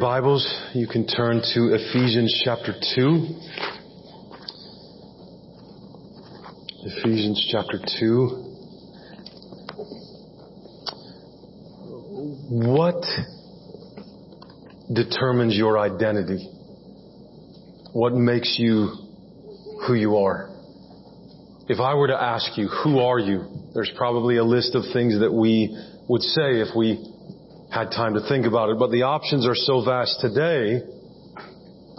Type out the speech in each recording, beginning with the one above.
Bibles, you can turn to Ephesians chapter 2. Ephesians chapter 2. What determines your identity? What makes you who you are? If I were to ask you, who are you? There's probably a list of things that we would say if we had time to think about it, but the options are so vast today,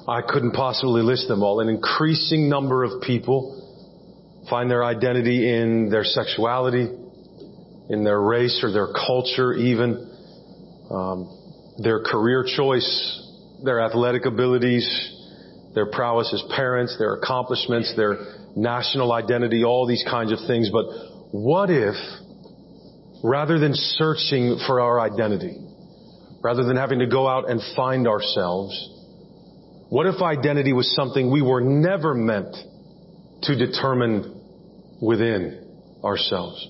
I couldn't possibly list them all. An increasing number of people find their identity in their sexuality, in their race or their culture even, um, their career choice, their athletic abilities, their prowess as parents, their accomplishments, their national identity, all these kinds of things. But what if rather than searching for our identity, rather than having to go out and find ourselves, what if identity was something we were never meant to determine within ourselves?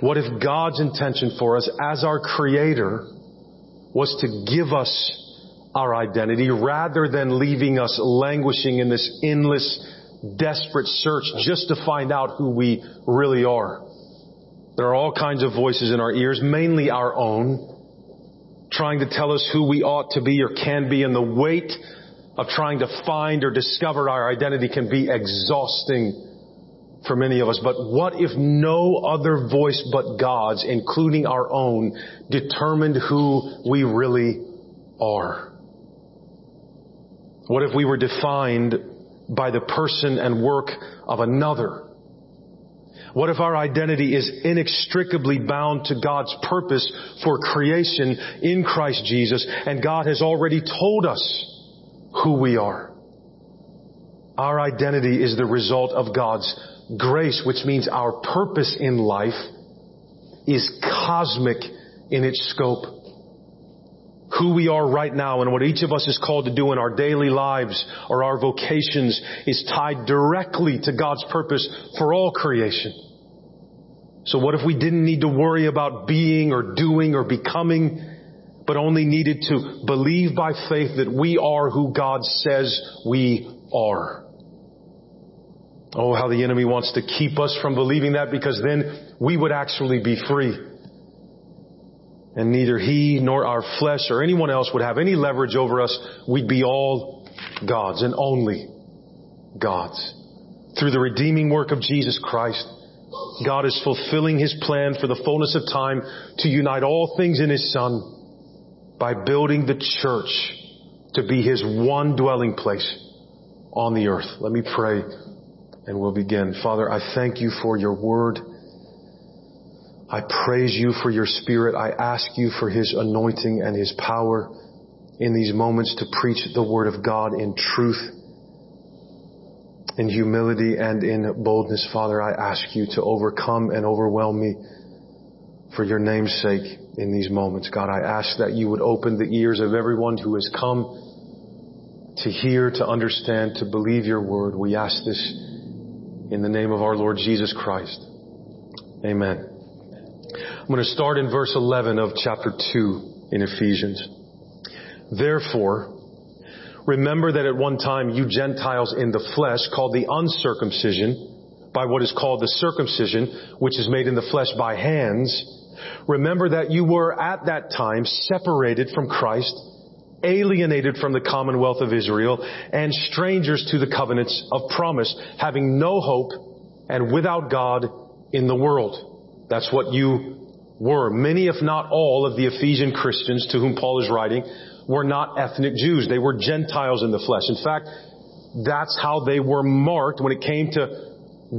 What if God's intention for us as our creator was to give us our identity rather than leaving us languishing in this endless, desperate search just to find out who we really are? There are all kinds of voices in our ears, mainly our own, trying to tell us who we ought to be or can be, and the weight of trying to find or discover our identity can be exhausting for many of us. But what if no other voice but God's, including our own, determined who we really are? What if we were defined by the person and work of another? What if our identity is inextricably bound to God's purpose for creation in Christ Jesus and God has already told us who we are? Our identity is the result of God's grace, which means our purpose in life is cosmic in its scope. Who we are right now and what each of us is called to do in our daily lives or our vocations is tied directly to God's purpose for all creation. So what if we didn't need to worry about being or doing or becoming, but only needed to believe by faith that we are who God says we are? Oh, how the enemy wants to keep us from believing that because then we would actually be free. And neither he nor our flesh or anyone else would have any leverage over us. We'd be all God's and only God's. Through the redeeming work of Jesus Christ, God is fulfilling His plan for the fullness of time to unite all things in His Son by building the church to be His one dwelling place on the earth. Let me pray and we'll begin. Father, I thank you for your word. I praise you for your spirit. I ask you for his anointing and his power in these moments to preach the word of God in truth in humility and in boldness, Father, I ask you to overcome and overwhelm me for your name's sake in these moments. God, I ask that you would open the ears of everyone who has come to hear, to understand, to believe your word. We ask this in the name of our Lord Jesus Christ. Amen. I'm going to start in verse 11 of chapter 2 in Ephesians. Therefore, Remember that at one time you Gentiles in the flesh called the uncircumcision by what is called the circumcision, which is made in the flesh by hands. Remember that you were at that time separated from Christ, alienated from the commonwealth of Israel, and strangers to the covenants of promise, having no hope and without God in the world. That's what you were. Many, if not all, of the Ephesian Christians to whom Paul is writing were not ethnic Jews. They were Gentiles in the flesh. In fact, that's how they were marked when it came to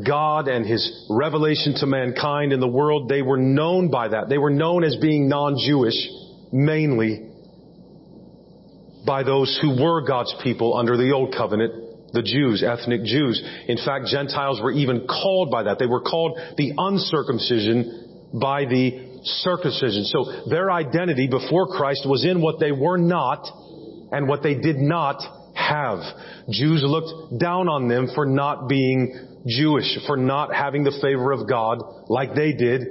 God and His revelation to mankind in the world. They were known by that. They were known as being non-Jewish, mainly by those who were God's people under the Old Covenant, the Jews, ethnic Jews. In fact, Gentiles were even called by that. They were called the uncircumcision by the circumcision. So their identity before Christ was in what they were not and what they did not have. Jews looked down on them for not being Jewish, for not having the favor of God like they did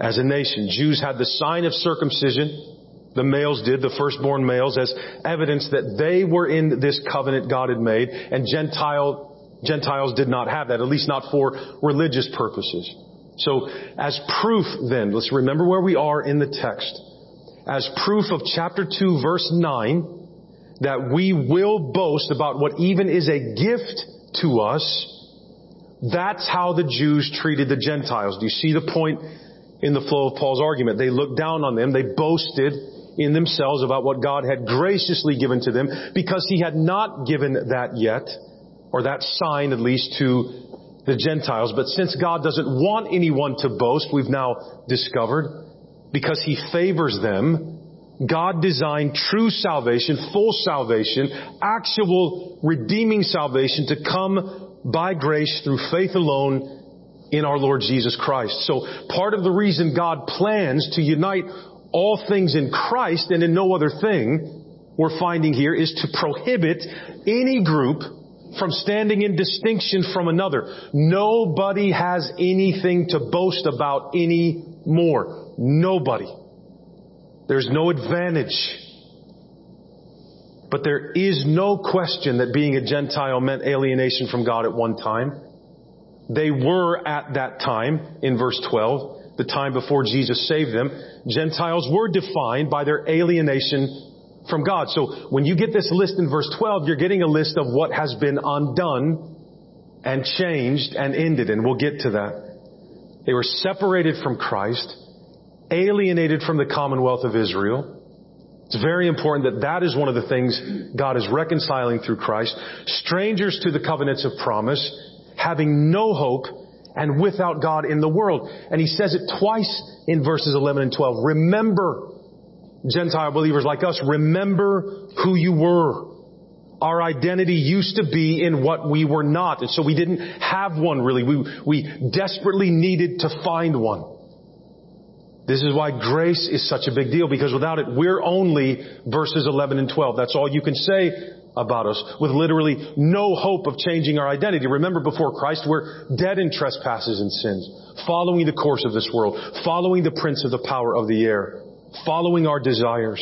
as a nation. Jews had the sign of circumcision The males did, the firstborn males, as evidence that they were in this covenant God had made, and Gentile, Gentiles did not have that, at least not for religious purposes. So, as proof then, let's remember where we are in the text. As proof of chapter 2 verse 9, that we will boast about what even is a gift to us, that's how the Jews treated the Gentiles. Do you see the point in the flow of Paul's argument? They looked down on them, they boasted in themselves about what God had graciously given to them because he had not given that yet, or that sign at least to the Gentiles. But since God doesn't want anyone to boast, we've now discovered, because he favors them, God designed true salvation, full salvation, actual redeeming salvation to come by grace through faith alone in our Lord Jesus Christ. So part of the reason God plans to unite all things in Christ and in no other thing we're finding here is to prohibit any group from standing in distinction from another. Nobody has anything to boast about anymore. Nobody. There's no advantage. But there is no question that being a Gentile meant alienation from God at one time. They were at that time, in verse 12, the time before Jesus saved them, Gentiles were defined by their alienation from God. So when you get this list in verse 12, you're getting a list of what has been undone and changed and ended, and we'll get to that. They were separated from Christ alienated from the commonwealth of Israel. It's very important that that is one of the things God is reconciling through Christ. Strangers to the covenants of promise, having no hope and without God in the world. And he says it twice in verses 11 and 12. Remember, Gentile believers like us, remember who you were. Our identity used to be in what we were not. And so we didn't have one really. We, we desperately needed to find one. This is why grace is such a big deal because without it, we're only verses 11 and 12. That's all you can say about us with literally no hope of changing our identity. Remember before Christ, we're dead in trespasses and sins, following the course of this world, following the prince of the power of the air, following our desires.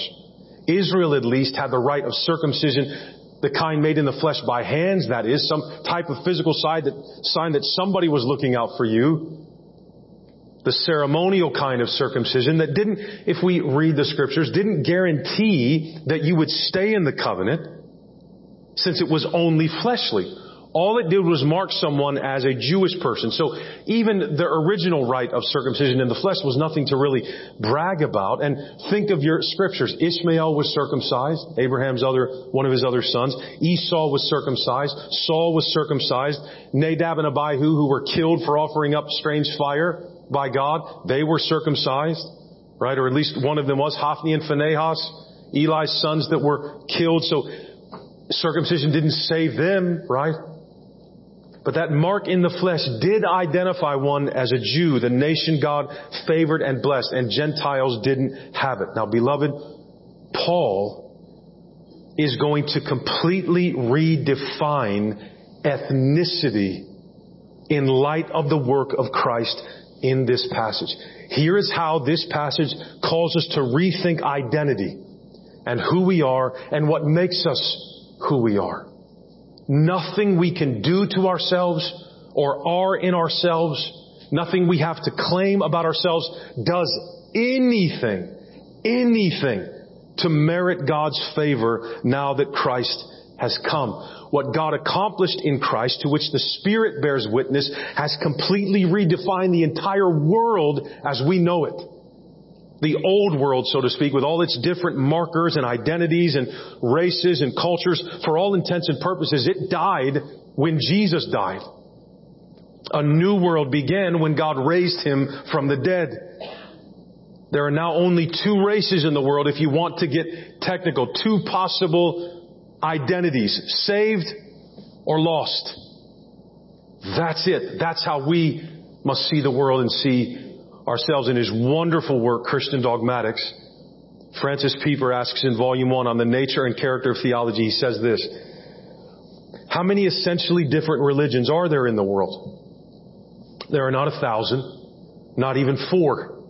Israel at least had the right of circumcision, the kind made in the flesh by hands, that is, some type of physical sign that, sign that somebody was looking out for you the ceremonial kind of circumcision that didn't, if we read the scriptures, didn't guarantee that you would stay in the covenant since it was only fleshly. All it did was mark someone as a Jewish person. So even the original rite of circumcision in the flesh was nothing to really brag about. And think of your scriptures. Ishmael was circumcised, Abraham's other, one of his other sons. Esau was circumcised. Saul was circumcised. Nadab and Abihu, who were killed for offering up strange fire, by God, they were circumcised, right? Or at least one of them was Hophni and Phinehas, Eli's sons that were killed. So circumcision didn't save them, right? But that mark in the flesh did identify one as a Jew, the nation God favored and blessed, and Gentiles didn't have it. Now, beloved, Paul is going to completely redefine ethnicity in light of the work of Christ in this passage. Here is how this passage calls us to rethink identity and who we are and what makes us who we are. Nothing we can do to ourselves or are in ourselves, nothing we have to claim about ourselves does anything, anything to merit God's favor now that Christ has come what God accomplished in Christ, to which the Spirit bears witness, has completely redefined the entire world as we know it. The old world, so to speak, with all its different markers and identities and races and cultures, for all intents and purposes, it died when Jesus died. A new world began when God raised him from the dead. There are now only two races in the world, if you want to get technical, two possible identities, saved or lost. That's it. That's how we must see the world and see ourselves in his wonderful work, Christian Dogmatics. Francis Pieper asks in volume one on the nature and character of theology, he says this, how many essentially different religions are there in the world? There are not a thousand, not even four,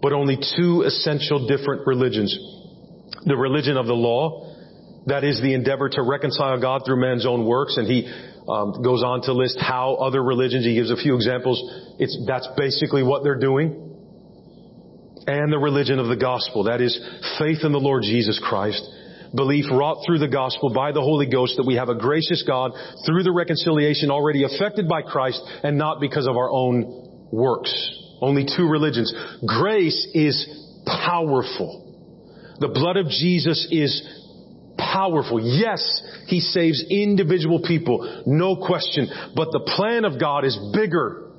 but only two essential different religions. the religion of the law. That is the endeavor to reconcile God through man's own works. And he um, goes on to list how other religions, he gives a few examples. It's, that's basically what they're doing. And the religion of the gospel. That is faith in the Lord Jesus Christ. Belief wrought through the gospel by the Holy Ghost that we have a gracious God through the reconciliation already effected by Christ and not because of our own works. Only two religions. Grace is powerful. The blood of Jesus is powerful. Yes, He saves individual people, no question. But the plan of God is bigger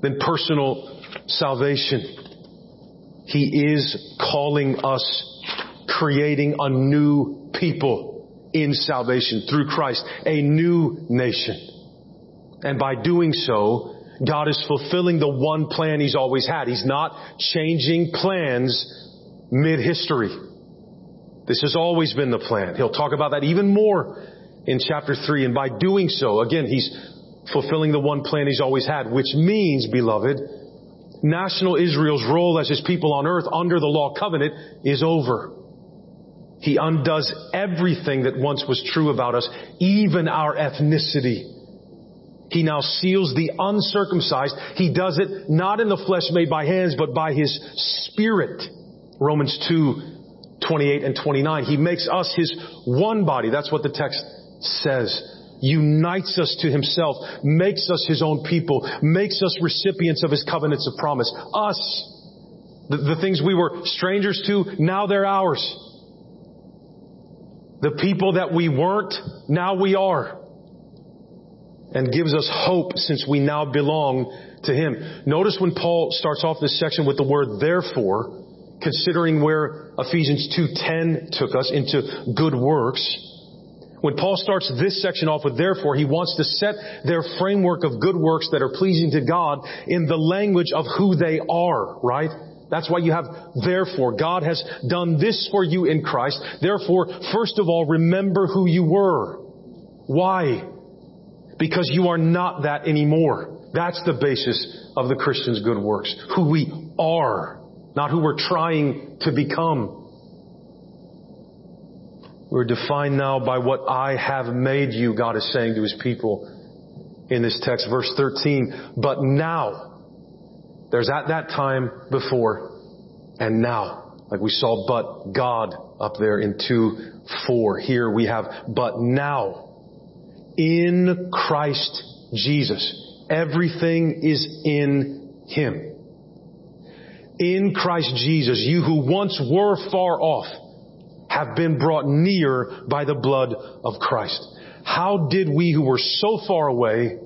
than personal salvation. He is calling us, creating a new people in salvation through Christ, a new nation. And by doing so, God is fulfilling the one plan He's always had. He's not changing plans mid-history. This has always been the plan. He'll talk about that even more in chapter 3. And by doing so, again, He's fulfilling the one plan He's always had, which means, beloved, national Israel's role as His people on earth under the law covenant is over. He undoes everything that once was true about us, even our ethnicity. He now seals the uncircumcised. He does it not in the flesh made by hands, but by His Spirit. Romans 2, 28 and 29. He makes us His one body. That's what the text says. Unites us to Himself, makes us His own people, makes us recipients of His covenants of promise. Us. The, the things we were strangers to, now they're ours. The people that we weren't, now we are and gives us hope since we now belong to Him. Notice when Paul starts off this section with the word therefore, considering where Ephesians 2.10 took us into good works, when Paul starts this section off with therefore, he wants to set their framework of good works that are pleasing to God in the language of who they are, right? That's why you have therefore. God has done this for you in Christ. Therefore, first of all, remember who you were. Why? Because you are not that anymore. That's the basis of the Christian's good works. Who we are, not who we're trying to become. We're defined now by what I have made you, God is saying to His people in this text, verse 13. But now, there's at that time before and now. Like we saw, but God up there in 2, 4. Here we have, but now in Christ Jesus. Everything is in Him. In Christ Jesus, you who once were far off have been brought near by the blood of Christ. How did we who were so far away,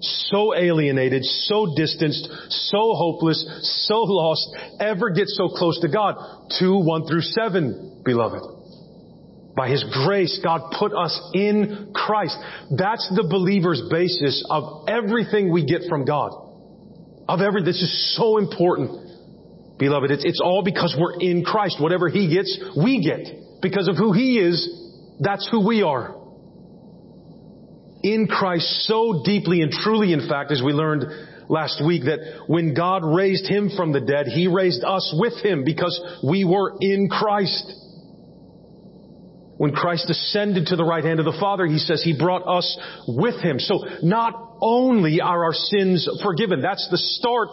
so alienated, so distanced, so hopeless, so lost, ever get so close to God? 2, 1 through 7, beloved. By His grace, God put us in Christ. That's the believer's basis of everything we get from God. Of every, this is so important. Beloved, it's, it's all because we're in Christ. Whatever He gets, we get. Because of who He is, that's who we are. In Christ so deeply and truly, in fact, as we learned last week, that when God raised Him from the dead, He raised us with Him because we were in Christ. When Christ ascended to the right hand of the Father, He says He brought us with Him. So not only are our sins forgiven, that's the start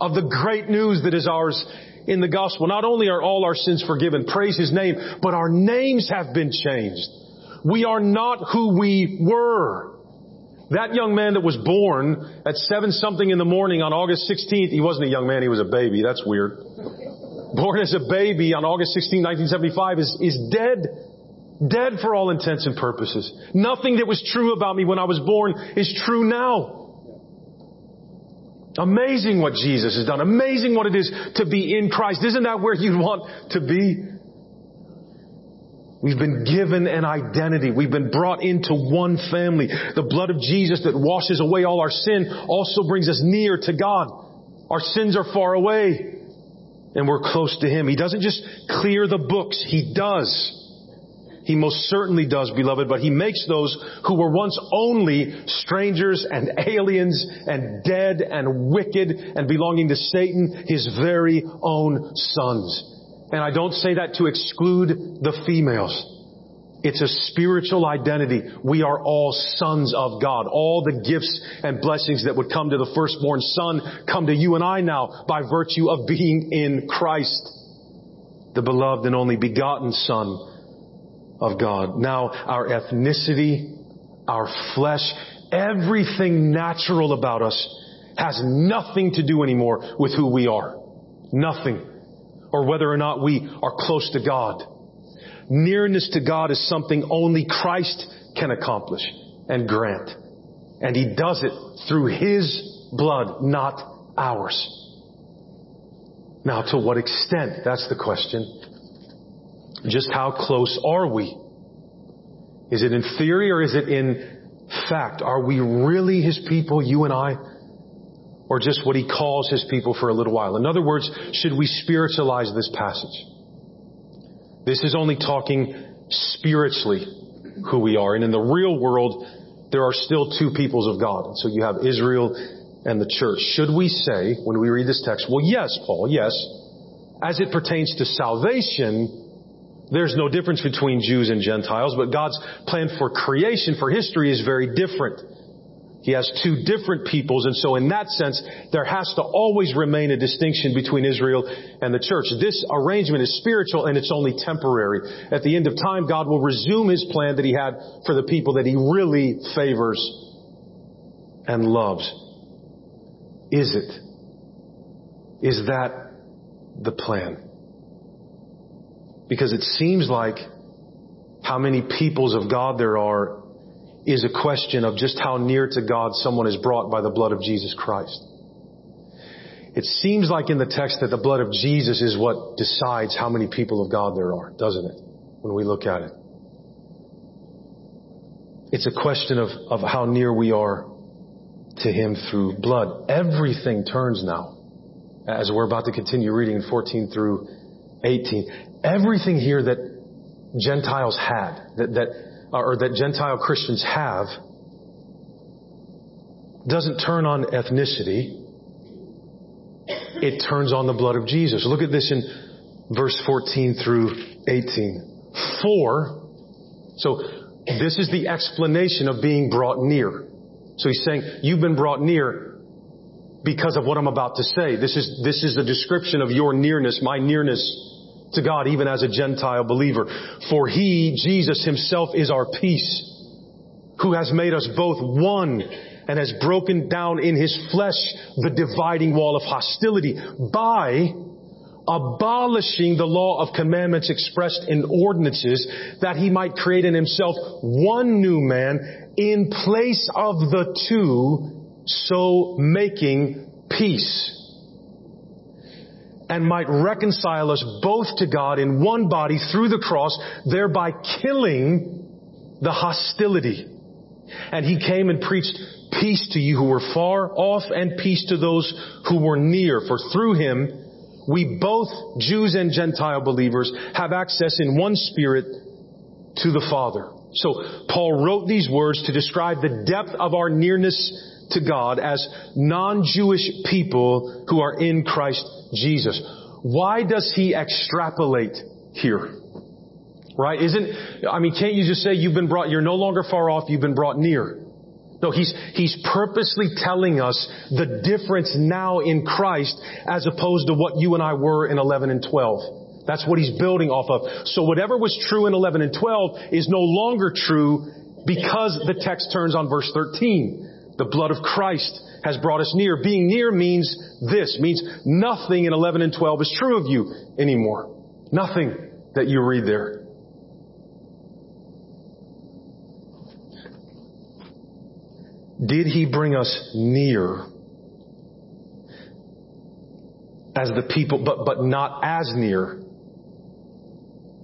of the great news that is ours in the gospel. Not only are all our sins forgiven, praise His name, but our names have been changed. We are not who we were. That young man that was born at seven something in the morning on August 16th, he wasn't a young man, he was a baby. That's weird. Born as a baby on August 16, 1975 is, is dead Dead for all intents and purposes. Nothing that was true about me when I was born is true now. Amazing what Jesus has done. Amazing what it is to be in Christ. Isn't that where you'd want to be? We've been given an identity. We've been brought into one family. The blood of Jesus that washes away all our sin also brings us near to God. Our sins are far away and we're close to Him. He doesn't just clear the books. He does. He most certainly does, beloved, but He makes those who were once only strangers and aliens and dead and wicked and belonging to Satan His very own sons. And I don't say that to exclude the females. It's a spiritual identity. We are all sons of God. All the gifts and blessings that would come to the firstborn son come to you and I now by virtue of being in Christ, the beloved and only begotten son of God. Now our ethnicity, our flesh, everything natural about us has nothing to do anymore with who we are. Nothing. Or whether or not we are close to God. Nearness to God is something only Christ can accomplish and grant. And He does it through His blood, not ours. Now, to what extent? That's the question. Just how close are we? Is it in theory or is it in fact? Are we really His people, you and I? Or just what He calls His people for a little while? In other words, should we spiritualize this passage? This is only talking spiritually who we are. And in the real world, there are still two peoples of God. So you have Israel and the church. Should we say, when we read this text, well, yes, Paul, yes, as it pertains to salvation, there's no difference between Jews and Gentiles, but God's plan for creation, for history is very different. He has two different peoples, and so in that sense, there has to always remain a distinction between Israel and the church. This arrangement is spiritual and it's only temporary. At the end of time, God will resume His plan that He had for the people that He really favors and loves. Is it? Is that the plan? Because it seems like how many peoples of God there are is a question of just how near to God someone is brought by the blood of Jesus Christ. It seems like in the text that the blood of Jesus is what decides how many people of God there are, doesn't it? When we look at it. It's a question of, of how near we are to Him through blood. Everything turns now, as we're about to continue reading 14 through 18. Everything here that Gentiles had, that, that or that Gentile Christians have doesn't turn on ethnicity. It turns on the blood of Jesus. Look at this in verse 14 through 18. For, so this is the explanation of being brought near. So he's saying, you've been brought near because of what I'm about to say. This is, this is the description of your nearness, my nearness to God even as a Gentile believer. For He, Jesus Himself is our peace, who has made us both one and has broken down in His flesh the dividing wall of hostility by abolishing the law of commandments expressed in ordinances that he might create in himself one new man in place of the two, so making peace and might reconcile us both to God in one body through the cross, thereby killing the hostility. And he came and preached peace to you who were far off and peace to those who were near. For through him, we both, Jews and Gentile believers, have access in one spirit to the Father. So Paul wrote these words to describe the depth of our nearness to God as non-Jewish people who are in Christ Jesus. Why does he extrapolate here? Right? Isn't, I mean, can't you just say you've been brought, you're no longer far off, you've been brought near? No, he's, he's purposely telling us the difference now in Christ as opposed to what you and I were in 11 and 12. That's what he's building off of. So whatever was true in 11 and 12 is no longer true because the text turns on verse 13. The blood of Christ has brought us near. Being near means this, means nothing in 11 and 12 is true of you anymore. Nothing that you read there. Did he bring us near as the people, but, but not as near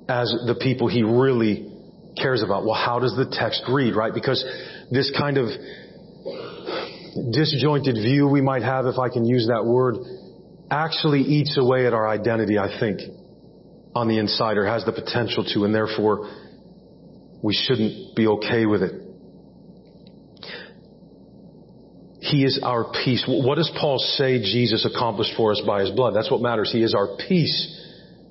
as the people he really cares about? Well, how does the text read, right? Because this kind of disjointed view we might have, if I can use that word, actually eats away at our identity, I think, on the inside, or has the potential to, and therefore we shouldn't be okay with it. He is our peace. What does Paul say Jesus accomplished for us by his blood? That's what matters. He is our peace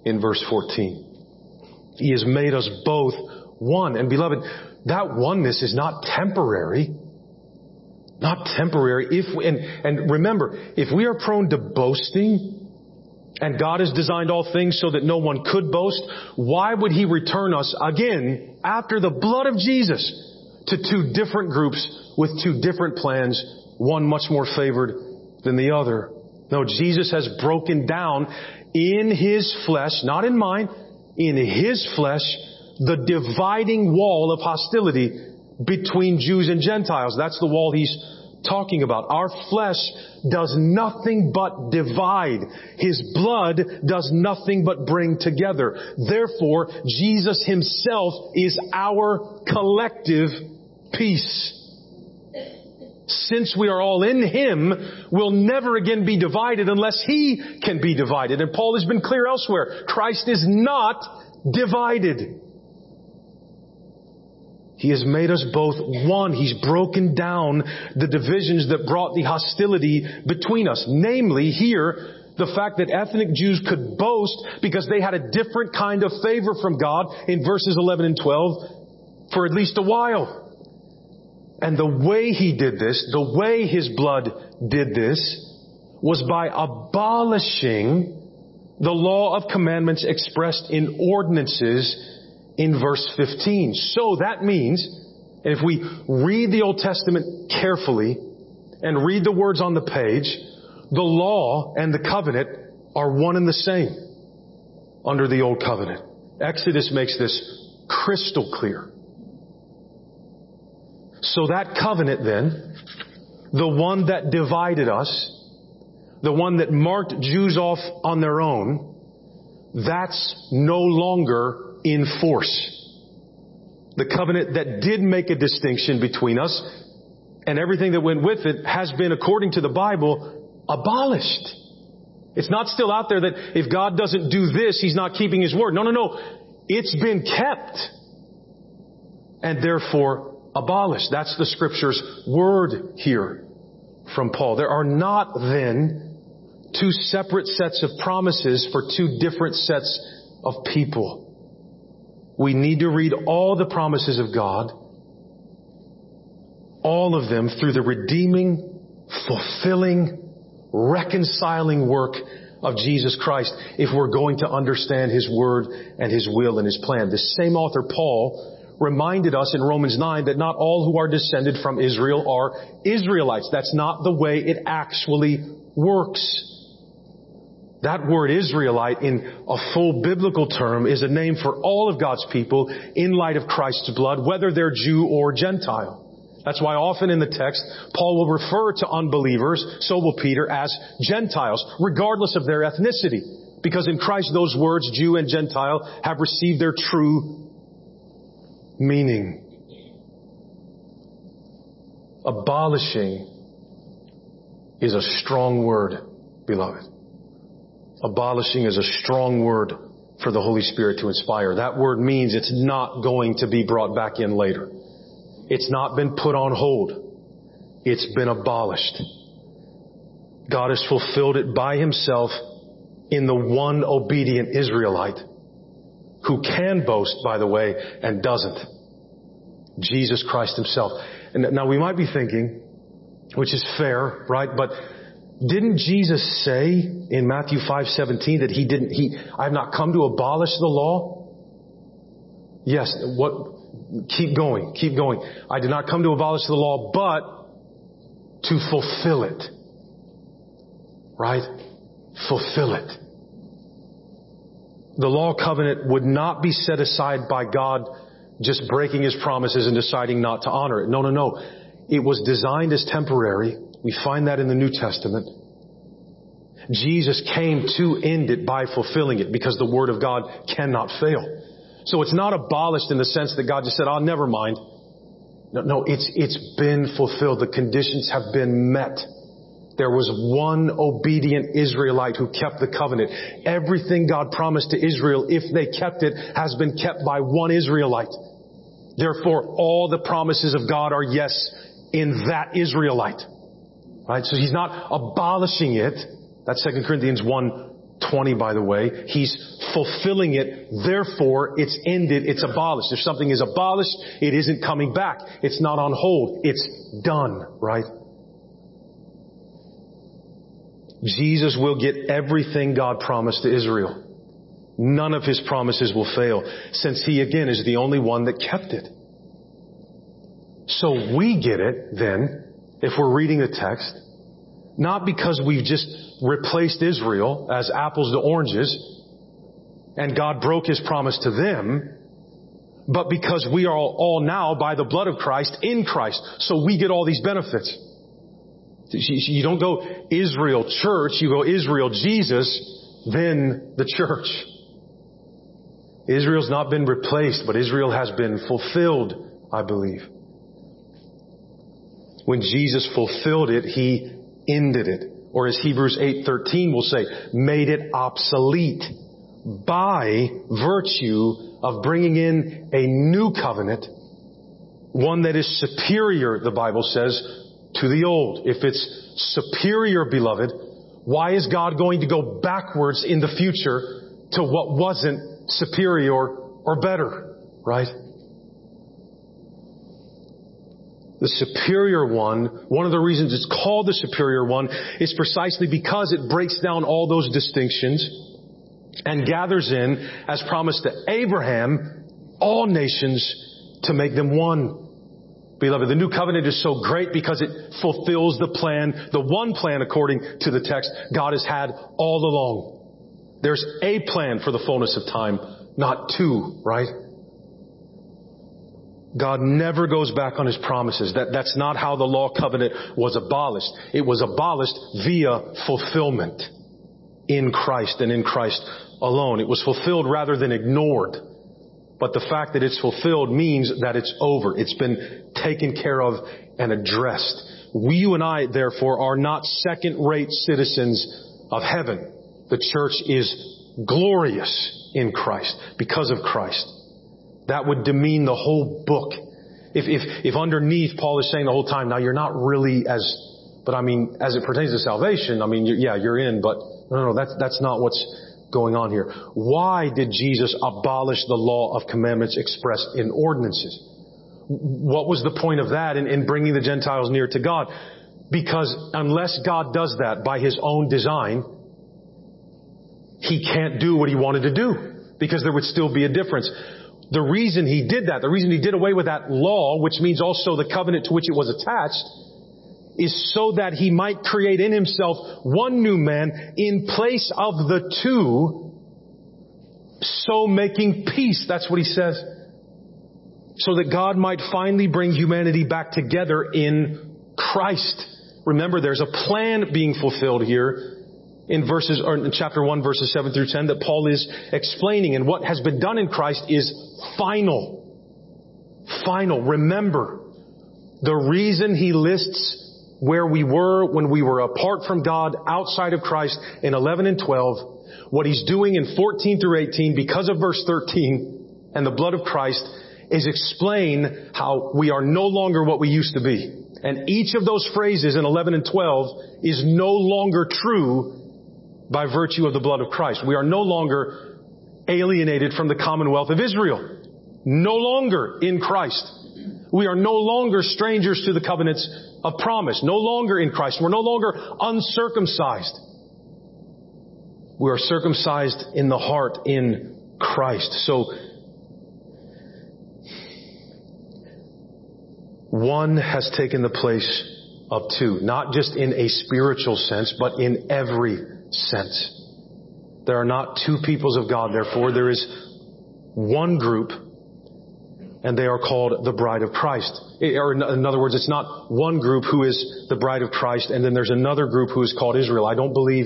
in verse 14. He has made us both one. And beloved, that oneness is not temporary. Not temporary. If we, and, and remember, if we are prone to boasting, and God has designed all things so that no one could boast, why would He return us again after the blood of Jesus to two different groups with two different plans, one much more favored than the other? No, Jesus has broken down in His flesh, not in mine, in His flesh, the dividing wall of hostility between Jews and Gentiles. That's the wall He's talking about. Our flesh does nothing but divide. His blood does nothing but bring together. Therefore, Jesus himself is our collective peace. Since we are all in Him, we'll never again be divided unless He can be divided. And Paul has been clear elsewhere. Christ is not divided. He has made us both one. He's broken down the divisions that brought the hostility between us. Namely, here, the fact that ethnic Jews could boast because they had a different kind of favor from God in verses 11 and 12 for at least a while. And the way he did this, the way his blood did this, was by abolishing the law of commandments expressed in ordinances in verse 15. So that means, and if we read the Old Testament carefully and read the words on the page, the law and the covenant are one and the same under the Old Covenant. Exodus makes this crystal clear. So that covenant then, the one that divided us, the one that marked Jews off on their own, that's no longer in force. The covenant that did make a distinction between us and everything that went with it has been, according to the Bible, abolished. It's not still out there that if God doesn't do this, He's not keeping His word. No, no, no. It's been kept and therefore abolished. That's the scripture's word here from Paul. There are not then two separate sets of promises for two different sets of people. We need to read all the promises of God, all of them through the redeeming, fulfilling, reconciling work of Jesus Christ if we're going to understand His Word and His will and His plan. The same author, Paul, reminded us in Romans 9 that not all who are descended from Israel are Israelites. That's not the way it actually works. That word Israelite in a full biblical term is a name for all of God's people in light of Christ's blood, whether they're Jew or Gentile. That's why often in the text, Paul will refer to unbelievers, so will Peter, as Gentiles, regardless of their ethnicity. Because in Christ those words, Jew and Gentile, have received their true meaning. Abolishing is a strong word, beloved. Abolishing is a strong word for the Holy Spirit to inspire. That word means it's not going to be brought back in later. It's not been put on hold. It's been abolished. God has fulfilled it by himself in the one obedient Israelite who can boast, by the way, and doesn't. Jesus Christ himself. And now we might be thinking, which is fair, right? But didn't Jesus say in Matthew 5:17 that he didn't he I have not come to abolish the law? Yes, what keep going, keep going. I did not come to abolish the law, but to fulfill it. Right? Fulfill it. The law covenant would not be set aside by God just breaking his promises and deciding not to honor it. No, no, no. It was designed as temporary we find that in the New Testament. Jesus came to end it by fulfilling it because the Word of God cannot fail. So it's not abolished in the sense that God just said, oh, never mind. No, no, it's, it's been fulfilled. The conditions have been met. There was one obedient Israelite who kept the covenant. Everything God promised to Israel, if they kept it, has been kept by one Israelite. Therefore, all the promises of God are yes in that Israelite. Right? So he's not abolishing it. That's 2 Corinthians 1 20, by the way. He's fulfilling it. Therefore, it's ended. It's abolished. If something is abolished, it isn't coming back. It's not on hold. It's done, right? Jesus will get everything God promised to Israel. None of his promises will fail since he again is the only one that kept it. So we get it then, if we're reading the text, not because we've just replaced Israel as apples to oranges and God broke his promise to them, but because we are all now by the blood of Christ in Christ. So we get all these benefits. You don't go Israel church, you go Israel Jesus, then the church. Israel's not been replaced, but Israel has been fulfilled, I believe. When Jesus fulfilled it, He ended it. Or as Hebrews 8:13 will say, made it obsolete by virtue of bringing in a new covenant, one that is superior, the Bible says, to the old. If it's superior, beloved, why is God going to go backwards in the future to what wasn't superior or better? Right? The superior one, one of the reasons it's called the superior one is precisely because it breaks down all those distinctions and gathers in, as promised to Abraham, all nations to make them one. Beloved, the new covenant is so great because it fulfills the plan, the one plan according to the text God has had all along. There's a plan for the fullness of time, not two, right? God never goes back on his promises. That, that's not how the law covenant was abolished. It was abolished via fulfillment in Christ and in Christ alone. It was fulfilled rather than ignored. But the fact that it's fulfilled means that it's over. It's been taken care of and addressed. We, you and I, therefore, are not second-rate citizens of heaven. The church is glorious in Christ because of Christ. That would demean the whole book. If, if, if underneath Paul is saying the whole time, now you're not really as, but I mean, as it pertains to salvation, I mean, you're, yeah, you're in, but no, no, that's, that's not what's going on here. Why did Jesus abolish the law of commandments expressed in ordinances? What was the point of that in, in bringing the Gentiles near to God? Because unless God does that by His own design, He can't do what He wanted to do. Because there would still be a difference. The reason he did that, the reason he did away with that law, which means also the covenant to which it was attached, is so that he might create in himself one new man in place of the two, so making peace. That's what he says. So that God might finally bring humanity back together in Christ. Remember, there's a plan being fulfilled here in verses, or in chapter 1 verses 7 through 10 that Paul is explaining. And what has been done in Christ is final. Final. Remember, the reason he lists where we were when we were apart from God outside of Christ in 11 and 12, what he's doing in 14 through 18 because of verse 13 and the blood of Christ is explain how we are no longer what we used to be. And each of those phrases in 11 and 12 is no longer true by virtue of the blood of Christ. We are no longer alienated from the commonwealth of Israel. No longer in Christ. We are no longer strangers to the covenants of promise. No longer in Christ. We're no longer uncircumcised. We are circumcised in the heart in Christ. So, one has taken the place of two, not just in a spiritual sense, but in every sense. There are not two peoples of God, therefore there is one group and they are called the bride of Christ. Or in other words, it's not one group who is the bride of Christ and then there's another group who is called Israel. I don't believe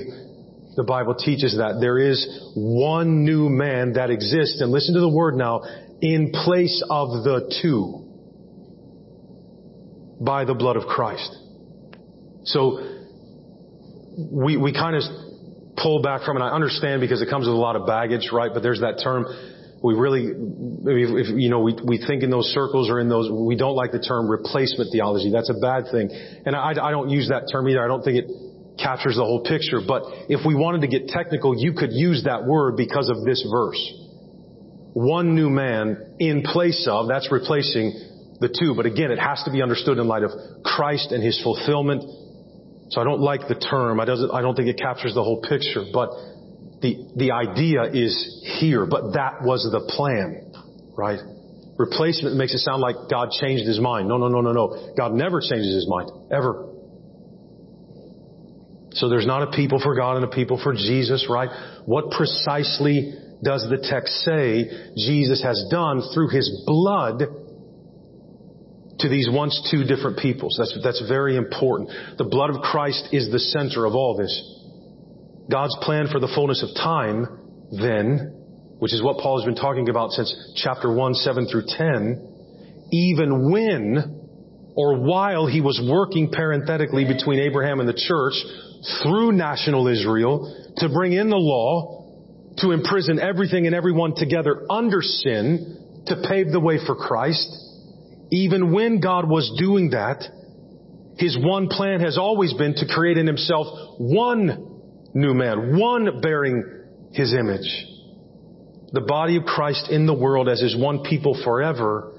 the Bible teaches that. There is one new man that exists, and listen to the word now, in place of the two by the blood of Christ. So we, we kind of pull back from it. I understand because it comes with a lot of baggage, right? But there's that term. We really, if, you know, we, we think in those circles or in those, we don't like the term replacement theology. That's a bad thing. And I, I don't use that term either. I don't think it captures the whole picture. But if we wanted to get technical, you could use that word because of this verse. One new man in place of, that's replacing the two. But again, it has to be understood in light of Christ and his fulfillment. So I don't like the term. I, doesn't, I don't think it captures the whole picture. But the, the idea is here. But that was the plan, right? Replacement makes it sound like God changed his mind. No, no, no, no, no. God never changes his mind. Ever. So there's not a people for God and a people for Jesus, right? What precisely does the text say Jesus has done through his blood to these once two different peoples? That's, that's very important. The blood of Christ is the center of all this. God's plan for the fullness of time, then, which is what Paul has been talking about since chapter 1, 7 through 10, even when or while he was working parenthetically between Abraham and the church through national Israel to bring in the law, to imprison everything and everyone together under sin, to pave the way for Christ, even when God was doing that, his one plan has always been to create in himself one new man, one bearing his image the body of Christ in the world as his one people forever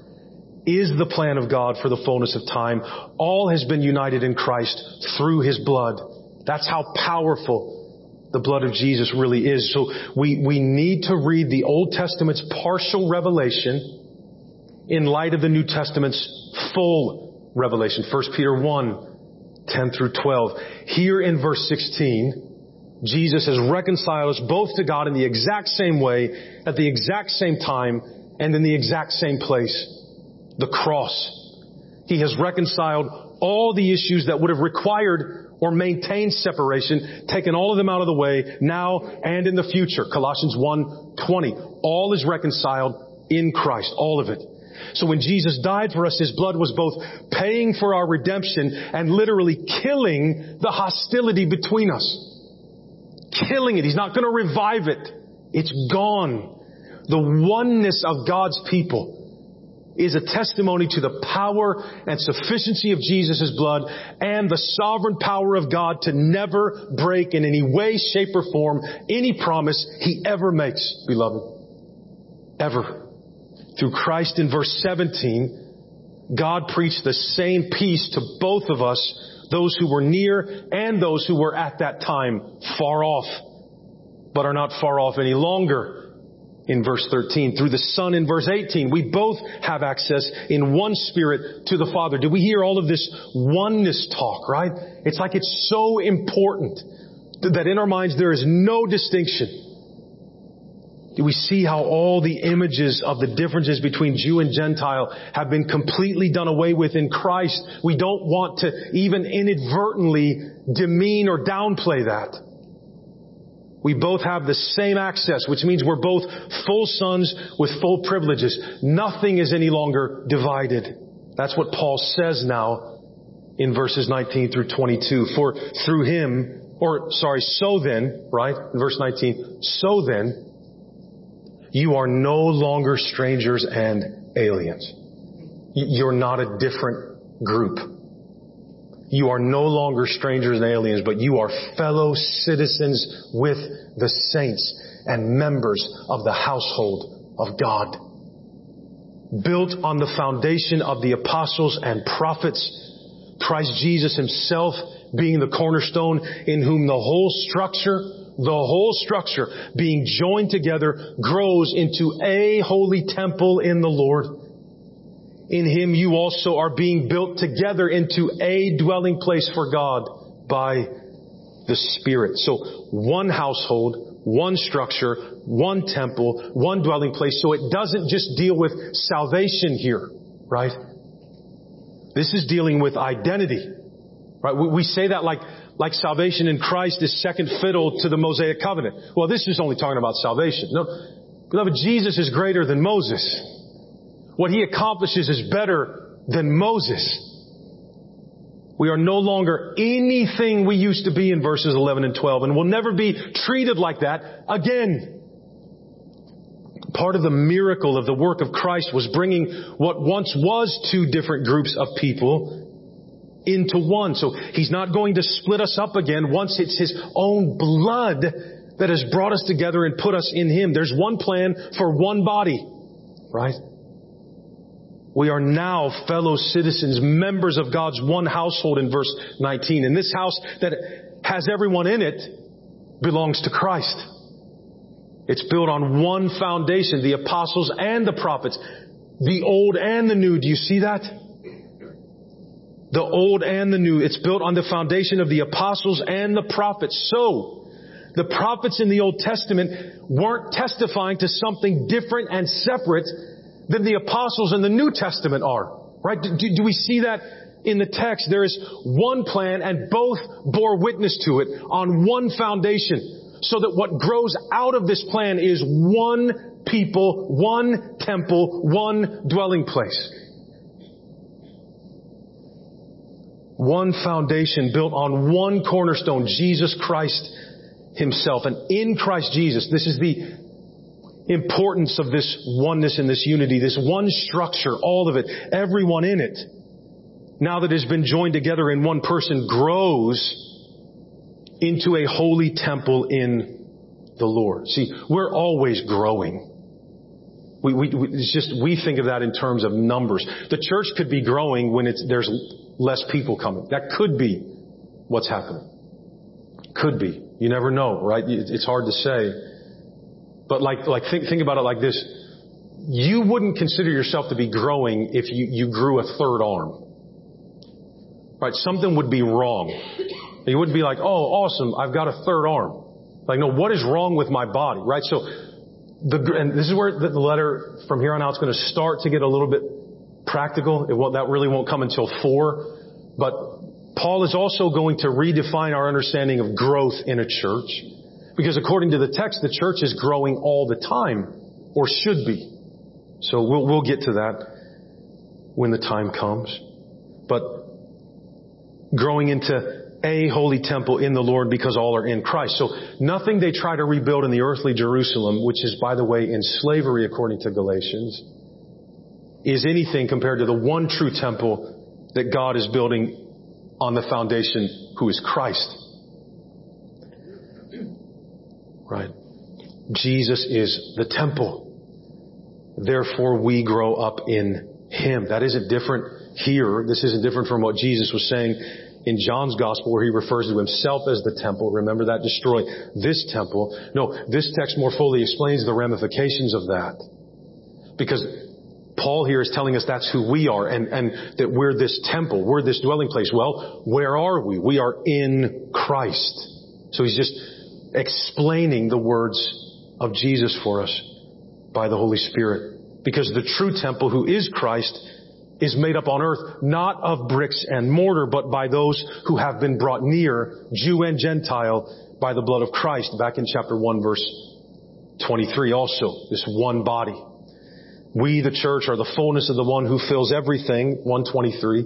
is the plan of God for the fullness of time. All has been united in Christ through his blood. That's how powerful the blood of Jesus really is. So we, we need to read the Old Testament's partial revelation in light of the New Testament's full revelation. 1 Peter 1, 10 through 12. Here in verse 16, Jesus has reconciled us both to God in the exact same way, at the exact same time, and in the exact same place. The cross. He has reconciled all the issues that would have required or maintained separation, taken all of them out of the way now and in the future. Colossians 1:20. All is reconciled in Christ. All of it. So when Jesus died for us, His blood was both paying for our redemption and literally killing the hostility between us killing it. He's not going to revive it. It's gone. The oneness of God's people is a testimony to the power and sufficiency of Jesus' blood and the sovereign power of God to never break in any way, shape, or form any promise He ever makes, beloved. Ever. Through Christ in verse 17, God preached the same peace to both of us those who were near and those who were at that time far off, but are not far off any longer. In verse 13, through the Son in verse 18, we both have access in one Spirit to the Father. Do we hear all of this oneness talk, right? It's like it's so important that in our minds there is no distinction we see how all the images of the differences between Jew and Gentile have been completely done away with in Christ? We don't want to even inadvertently demean or downplay that. We both have the same access, which means we're both full sons with full privileges. Nothing is any longer divided. That's what Paul says now in verses 19 through 22. For through him, or sorry, so then, right? In verse 19, so then, you are no longer strangers and aliens. You're not a different group. You are no longer strangers and aliens, but you are fellow citizens with the saints and members of the household of God. Built on the foundation of the apostles and prophets, Christ Jesus himself being the cornerstone in whom the whole structure the whole structure being joined together grows into a holy temple in the Lord. In Him you also are being built together into a dwelling place for God by the Spirit. So one household, one structure, one temple, one dwelling place. So it doesn't just deal with salvation here, right? This is dealing with identity. Right? We say that like, like salvation in Christ is second fiddle to the Mosaic covenant. Well, this is only talking about salvation. No, beloved, Jesus is greater than Moses. What he accomplishes is better than Moses. We are no longer anything we used to be in verses 11 and 12 and we'll never be treated like that again. Part of the miracle of the work of Christ was bringing what once was two different groups of people into one. So he's not going to split us up again once it's his own blood that has brought us together and put us in him. There's one plan for one body, right? We are now fellow citizens, members of God's one household in verse 19. And this house that has everyone in it belongs to Christ. It's built on one foundation, the apostles and the prophets, the old and the new. Do you see that? The old and the new. It's built on the foundation of the apostles and the prophets. So, the prophets in the Old Testament weren't testifying to something different and separate than the apostles in the New Testament are. Right? Do, do, we see that in the text? There is one plan and both bore witness to it on one foundation. So that what grows out of this plan is one people, one temple, one dwelling place. One foundation built on one cornerstone, Jesus Christ Himself. And in Christ Jesus, this is the importance of this oneness and this unity, this one structure, all of it, everyone in it, now that has been joined together in one person, grows into a holy temple in the Lord. See, we're always growing. We, we, we, it's just, we think of that in terms of numbers. The church could be growing when it's, there's less people coming. That could be what's happening. Could be. You never know, right? It's hard to say. But like, like think, think about it like this. You wouldn't consider yourself to be growing if you, you grew a third arm. Right? Something would be wrong. You wouldn't be like, oh, awesome, I've got a third arm. Like, no, what is wrong with my body? Right? So, the, and this is where the letter from here on out is going to start to get a little bit practical. It won't, that really won't come until four. But Paul is also going to redefine our understanding of growth in a church. Because according to the text, the church is growing all the time, or should be. So we'll, we'll get to that when the time comes. But growing into a holy temple in the Lord because all are in Christ. So nothing they try to rebuild in the earthly Jerusalem, which is by the way in slavery according to Galatians, is anything compared to the one true temple that God is building on the foundation who is Christ. Right? Jesus is the temple. Therefore we grow up in Him. That isn't different here. This isn't different from what Jesus was saying in John's gospel where he refers to himself as the temple. Remember that destroy this temple. No, this text more fully explains the ramifications of that. Because Paul here is telling us that's who we are and, and that we're this temple. We're this dwelling place. Well, where are we? We are in Christ. So he's just explaining the words of Jesus for us by the Holy Spirit. Because the true temple who is Christ is made up on earth not of bricks and mortar, but by those who have been brought near, Jew and Gentile, by the blood of Christ. Back in chapter 1 verse 23 also, this one body. We, the church, are the fullness of the one who fills everything, 123,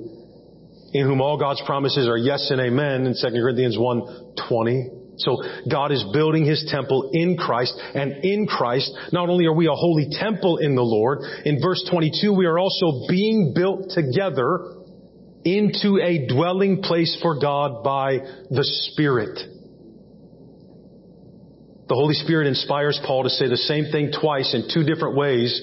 in whom all God's promises are yes and amen in 2 Corinthians 120. So God is building His temple in Christ, and in Christ, not only are we a holy temple in the Lord, in verse 22, we are also being built together into a dwelling place for God by the Spirit. The Holy Spirit inspires Paul to say the same thing twice in two different ways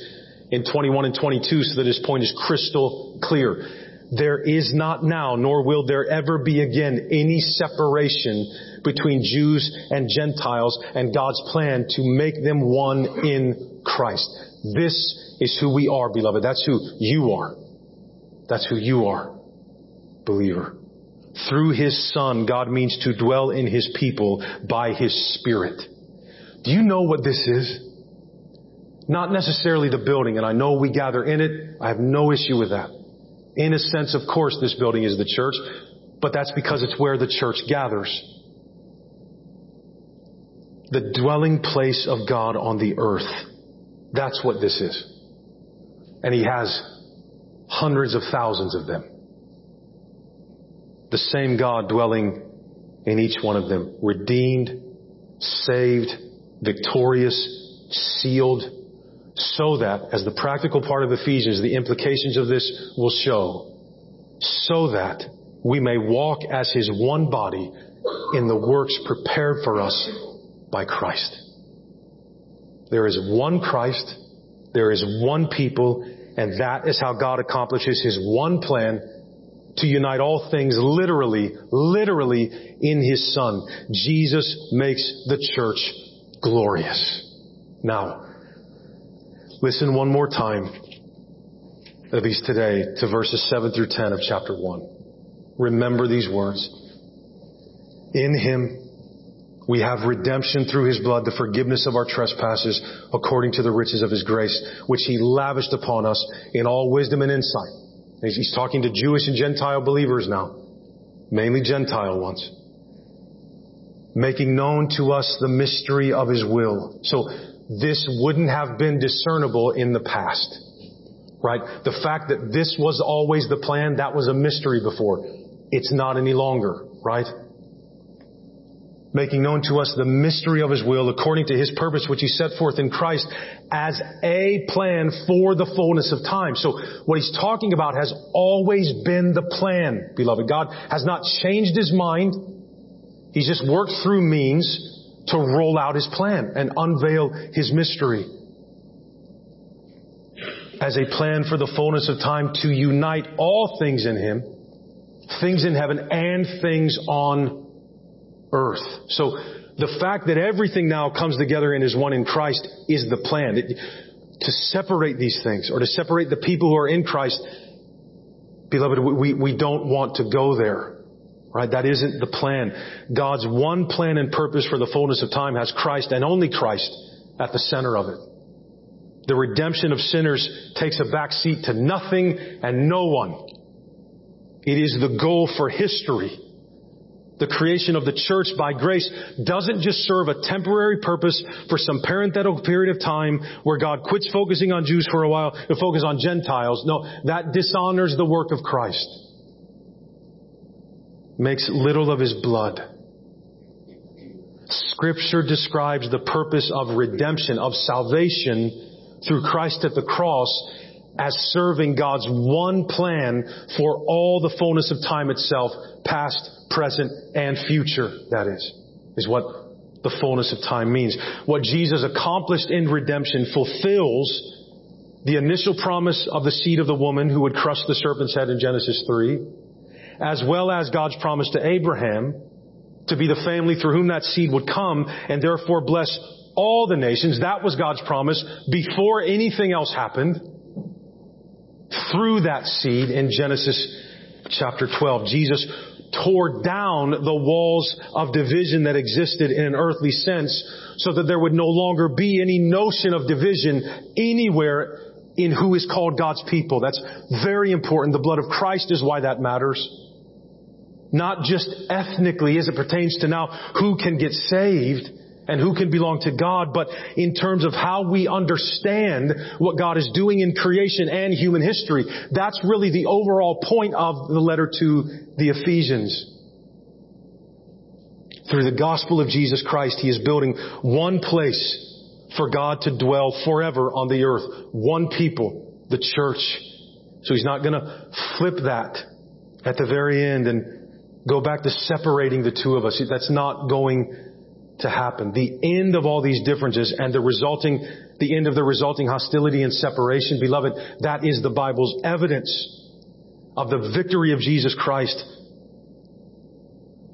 in 21 and 22 so that his point is crystal clear. There is not now, nor will there ever be again, any separation between Jews and Gentiles and God's plan to make them one in Christ. This is who we are, beloved. That's who you are. That's who you are, believer. Through His Son, God means to dwell in His people by His Spirit. Do you know what this is? Not necessarily the building, and I know we gather in it. I have no issue with that. In a sense, of course, this building is the church, but that's because it's where the church gathers. The dwelling place of God on the earth. That's what this is. And He has hundreds of thousands of them. The same God dwelling in each one of them. Redeemed, saved, victorious, sealed, so that, as the practical part of Ephesians, the implications of this will show, so that we may walk as his one body in the works prepared for us by Christ. There is one Christ, there is one people, and that is how God accomplishes his one plan to unite all things literally, literally in his son. Jesus makes the church glorious. Now, listen one more time, at least today, to verses 7 through 10 of chapter 1. Remember these words. In him, we have redemption through his blood, the forgiveness of our trespasses according to the riches of his grace, which he lavished upon us in all wisdom and insight. He's talking to Jewish and Gentile believers now, mainly Gentile ones. Making known to us the mystery of his will. So this wouldn't have been discernible in the past. Right? The fact that this was always the plan, that was a mystery before. It's not any longer, right? Making known to us the mystery of his will according to his purpose which he set forth in Christ as a plan for the fullness of time. So what he's talking about has always been the plan, beloved. God has not changed his mind. He's just worked through means to roll out his plan and unveil his mystery as a plan for the fullness of time to unite all things in him, things in heaven and things on earth. So the fact that everything now comes together and is one in Christ is the plan. It, to separate these things or to separate the people who are in Christ, beloved, we, we don't want to go there. Right? That isn't the plan. God's one plan and purpose for the fullness of time has Christ and only Christ at the center of it. The redemption of sinners takes a back seat to nothing and no one. It is the goal for history the creation of the church by grace doesn't just serve a temporary purpose for some parenthetical period of time where God quits focusing on Jews for a while to focus on Gentiles. No, that dishonors the work of Christ. Makes little of his blood. Scripture describes the purpose of redemption, of salvation through Christ at the cross as serving God's one plan for all the fullness of time itself, past, present, and future, that is, is what the fullness of time means. What Jesus accomplished in redemption fulfills the initial promise of the seed of the woman who would crush the serpent's head in Genesis 3, as well as God's promise to Abraham to be the family through whom that seed would come and therefore bless all the nations. That was God's promise before anything else happened through that seed in Genesis chapter 12. Jesus tore down the walls of division that existed in an earthly sense so that there would no longer be any notion of division anywhere in who is called God's people. That's very important. The blood of Christ is why that matters. Not just ethnically as it pertains to now who can get saved, and who can belong to God, but in terms of how we understand what God is doing in creation and human history. That's really the overall point of the letter to the Ephesians. Through the gospel of Jesus Christ, He is building one place for God to dwell forever on the earth. One people, the church. So He's not gonna flip that at the very end and go back to separating the two of us. That's not going to happen. The end of all these differences and the resulting, the end of the resulting hostility and separation, beloved, that is the Bible's evidence of the victory of Jesus Christ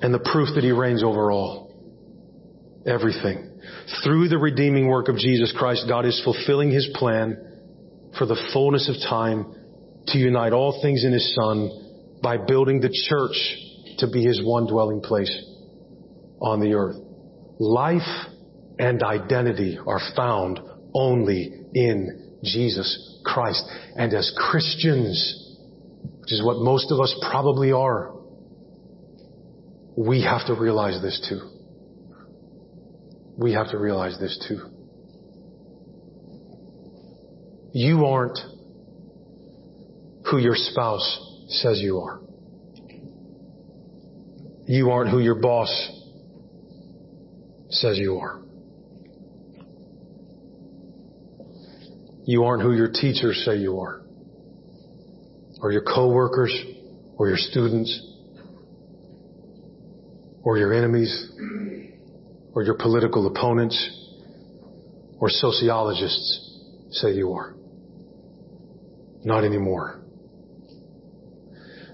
and the proof that He reigns over all. Everything. Through the redeeming work of Jesus Christ, God is fulfilling His plan for the fullness of time to unite all things in His Son by building the church to be His one dwelling place on the earth. Life and identity are found only in Jesus Christ. And as Christians, which is what most of us probably are, we have to realize this too. We have to realize this too. You aren't who your spouse says you are. You aren't who your boss says you are. You aren't who your teachers say you are, or your coworkers, or your students, or your enemies or your political opponents or sociologists say you are. Not anymore.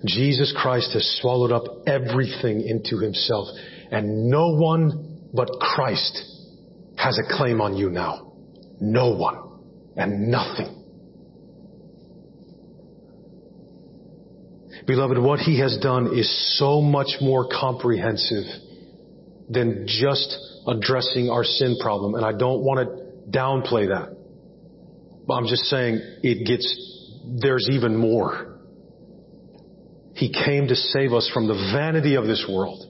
Jesus Christ has swallowed up everything into himself and no one but Christ has a claim on you now. No one and nothing. Beloved, what he has done is so much more comprehensive than just addressing our sin problem. And I don't want to downplay that. But I'm just saying it gets, there's even more. He came to save us from the vanity of this world.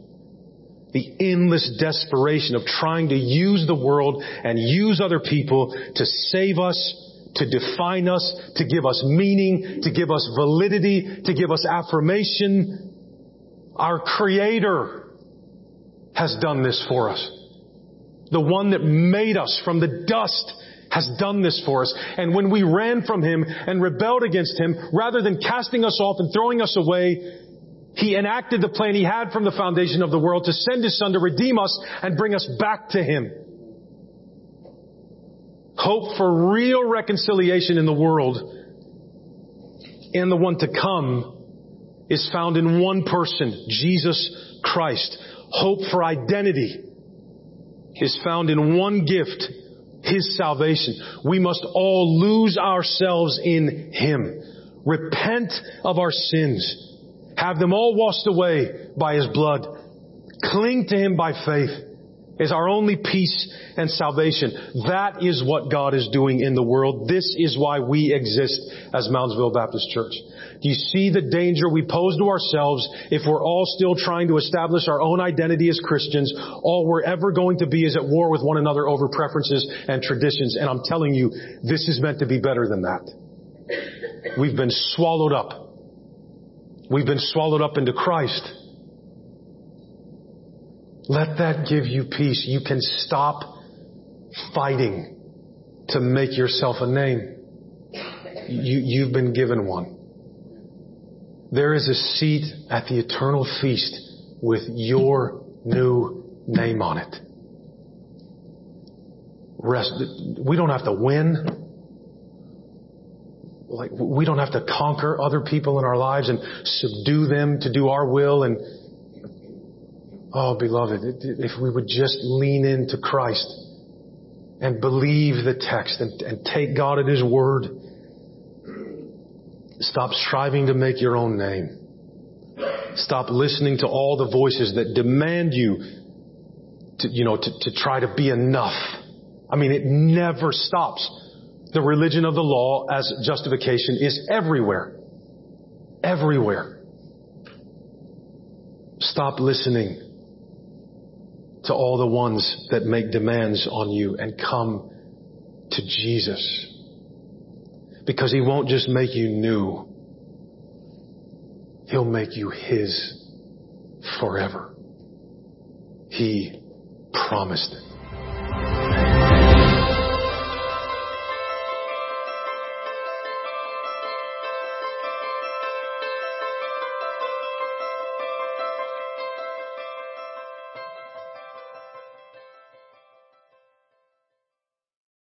The endless desperation of trying to use the world and use other people to save us to define us, to give us meaning, to give us validity, to give us affirmation. Our Creator has done this for us. The one that made us from the dust has done this for us. And when we ran from Him and rebelled against Him, rather than casting us off and throwing us away, He enacted the plan He had from the foundation of the world to send His Son to redeem us and bring us back to Him. Hope for real reconciliation in the world and the one to come is found in one person, Jesus Christ. Hope for identity is found in one gift, His salvation. We must all lose ourselves in Him. Repent of our sins. Have them all washed away by His blood. Cling to Him by faith is our only peace and salvation. That is what God is doing in the world. This is why we exist as Moundsville Baptist Church. Do you see the danger we pose to ourselves if we're all still trying to establish our own identity as Christians? All we're ever going to be is at war with one another over preferences and traditions. And I'm telling you, this is meant to be better than that. We've been swallowed up. We've been swallowed up into Christ. Let that give you peace. You can stop fighting to make yourself a name. You, you've been given one. There is a seat at the eternal feast with your new name on it. Rest. We don't have to win. Like, we don't have to conquer other people in our lives and subdue them to do our will and Oh, beloved, if we would just lean into Christ and believe the text and, and take God at His word, stop striving to make your own name. Stop listening to all the voices that demand you to, you know, to, to try to be enough. I mean, it never stops. The religion of the law as justification is everywhere. Everywhere. Stop listening to all the ones that make demands on you and come to Jesus. Because He won't just make you new. He'll make you His forever. He promised it.